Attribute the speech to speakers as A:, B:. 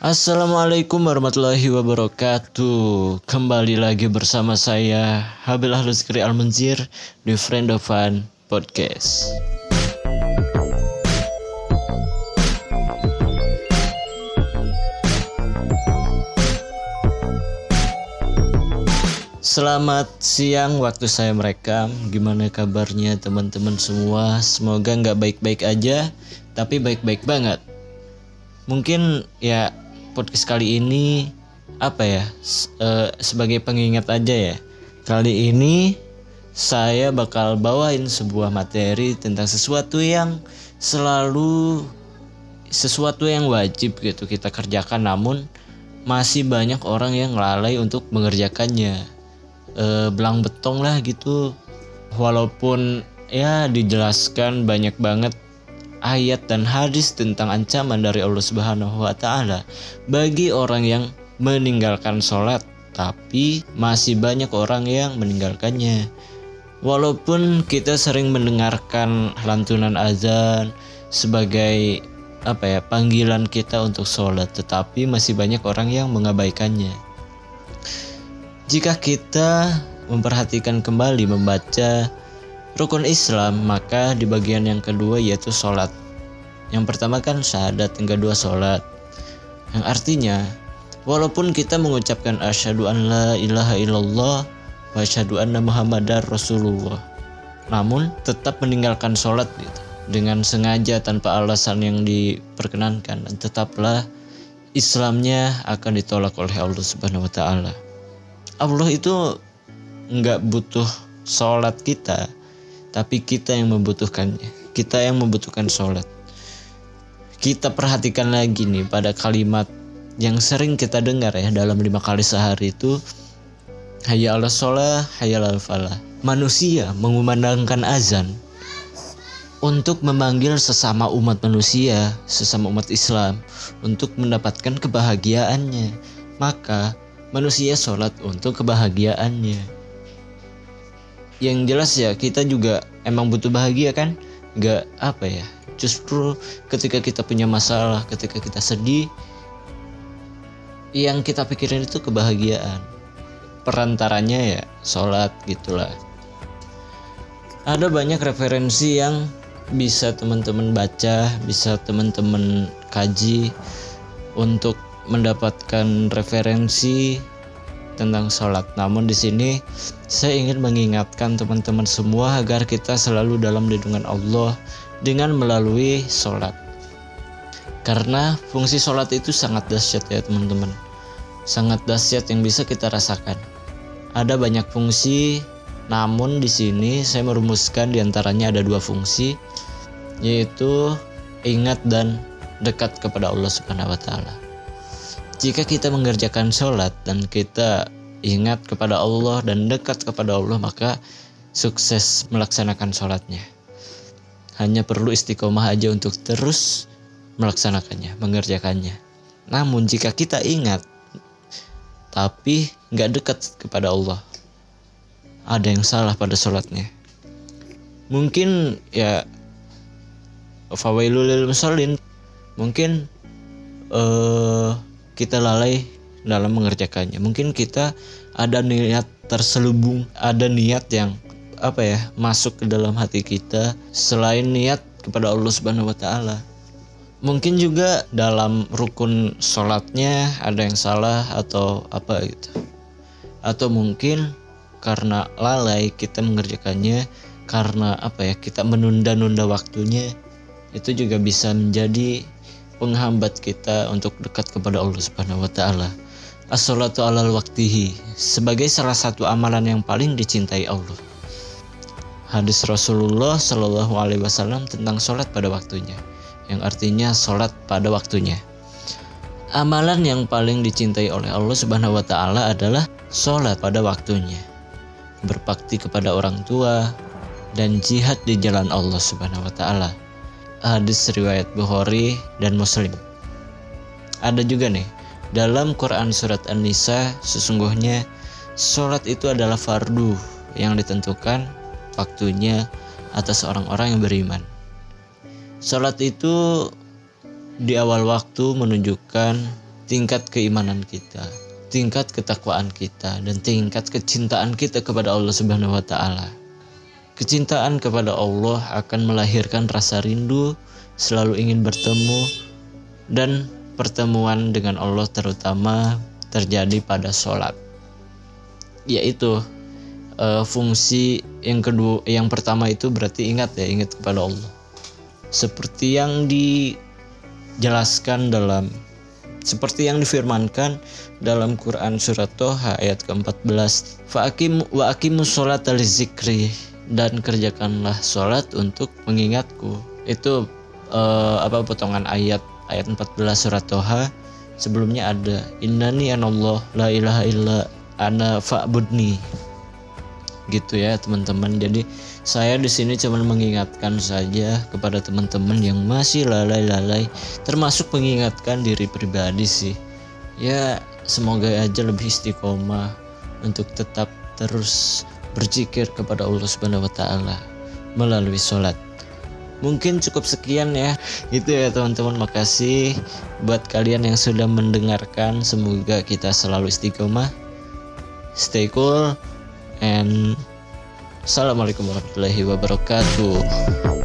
A: Assalamualaikum warahmatullahi wabarakatuh. Kembali lagi bersama saya Habil Ahluskri Al-Munzir Di Friend of Fun Podcast. Selamat siang waktu saya merekam. Gimana kabarnya teman-teman semua? Semoga nggak baik-baik aja Tapi baik-baik banget. Mungkin ya podcast kali ini apa ya uh, sebagai pengingat aja ya. Kali ini saya bakal bawain sebuah materi tentang sesuatu yang selalu sesuatu yang wajib gitu kita kerjakan namun masih banyak orang yang lalai untuk mengerjakannya. E, belang betong lah gitu. Walaupun ya dijelaskan banyak banget ayat dan hadis tentang ancaman dari Allah Subhanahu wa taala bagi orang yang meninggalkan sholat tapi masih banyak orang yang meninggalkannya. Walaupun kita sering mendengarkan lantunan azan sebagai apa ya panggilan kita untuk sholat tetapi masih banyak orang yang mengabaikannya. Jika kita memperhatikan kembali membaca rukun Islam maka di bagian yang kedua yaitu sholat. Yang pertama kan syahadat yang kedua sholat. Yang artinya walaupun kita mengucapkan asyhadu an la ilaha illallah wa asyhadu anna muhammadar rasulullah namun tetap meninggalkan sholat gitu dengan sengaja tanpa alasan yang diperkenankan dan tetaplah Islamnya akan ditolak oleh Allah Subhanahu wa taala. Allah itu nggak butuh sholat kita, tapi kita yang membutuhkannya. Kita yang membutuhkan sholat. Kita perhatikan lagi nih pada kalimat yang sering kita dengar ya dalam lima kali sehari itu Hayya ala sholah, hayya ala falah. Manusia mengumandangkan azan untuk memanggil sesama umat manusia, sesama umat Islam untuk mendapatkan kebahagiaannya. Maka manusia sholat untuk kebahagiaannya yang jelas ya kita juga emang butuh bahagia kan? Nggak apa ya justru ketika kita punya masalah ketika kita sedih yang kita pikirin itu kebahagiaan. Perantaranya ya sholat gitulah. Ada banyak referensi yang bisa teman-teman baca bisa teman-teman kaji untuk mendapatkan referensi tentang sholat. Namun di sini saya ingin mengingatkan teman-teman semua agar kita selalu dalam lindungan Allah dengan melalui sholat. Karena fungsi sholat itu sangat dahsyat ya teman-teman. Sangat dahsyat yang bisa kita rasakan. Ada banyak fungsi, namun di sini saya merumuskan di antaranya ada dua fungsi, yaitu ingat dan dekat kepada Allah Subhanahu wa taala. Jika kita mengerjakan sholat dan kita ingat kepada Allah dan dekat kepada Allah, maka sukses melaksanakan sholatnya. Hanya perlu istiqomah aja untuk terus melaksanakannya, mengerjakannya. Namun jika kita ingat, tapi nggak dekat kepada Allah, ada yang salah pada sholatnya. Mungkin ya fawailul musallin mungkin uh, kita lalai dalam mengerjakannya. Mungkin kita ada niat terselubung, ada niat yang apa ya masuk ke dalam hati kita selain niat kepada Allah Subhanahu wa taala. Mungkin juga dalam rukun sholatnya ada yang salah atau apa gitu. Atau mungkin karena lalai kita mengerjakannya karena apa ya kita menunda-nunda waktunya itu juga bisa menjadi penghambat kita untuk dekat kepada Allah Subhanahu wa taala. As-salatu alal waktihi sebagai salah satu amalan yang paling dicintai Allah. Hadis Rasulullah Shallallahu alaihi wasallam tentang sholat pada waktunya, yang artinya sholat pada waktunya. Amalan yang paling dicintai oleh Allah Subhanahu wa taala adalah sholat pada waktunya. Berbakti kepada orang tua dan jihad di jalan Allah Subhanahu wa taala hadis riwayat Bukhari dan Muslim. Ada juga nih, dalam Quran Surat An-Nisa sesungguhnya sholat itu adalah fardu yang ditentukan waktunya atas orang-orang yang beriman. Sholat itu di awal waktu menunjukkan tingkat keimanan kita, tingkat ketakwaan kita, dan tingkat kecintaan kita kepada Allah Subhanahu wa Ta'ala. Kecintaan kepada Allah akan melahirkan rasa rindu, selalu ingin bertemu, dan pertemuan dengan Allah terutama terjadi pada sholat, yaitu uh, fungsi yang kedua, yang pertama itu berarti ingat ya, ingat kepada Allah. Seperti yang dijelaskan dalam seperti yang difirmankan dalam Quran surat Toha ayat ke-14 Fa'akim wa aqimus sholat zikri dan kerjakanlah sholat untuk mengingatku. Itu uh, apa potongan ayat ayat 14 surat Toha. Sebelumnya ada innani anallah la ilaha illa ana fa'budni. Gitu ya teman-teman. Jadi saya di sini cuma mengingatkan saja kepada teman-teman yang masih lalai-lalai termasuk mengingatkan diri pribadi sih. Ya semoga aja lebih istiqomah untuk tetap terus berzikir kepada Allah Subhanahu wa taala melalui sholat. Mungkin cukup sekian ya. Itu ya teman-teman. Makasih buat kalian yang sudah mendengarkan. Semoga kita selalu istiqomah. Stay cool and assalamualaikum warahmatullahi wabarakatuh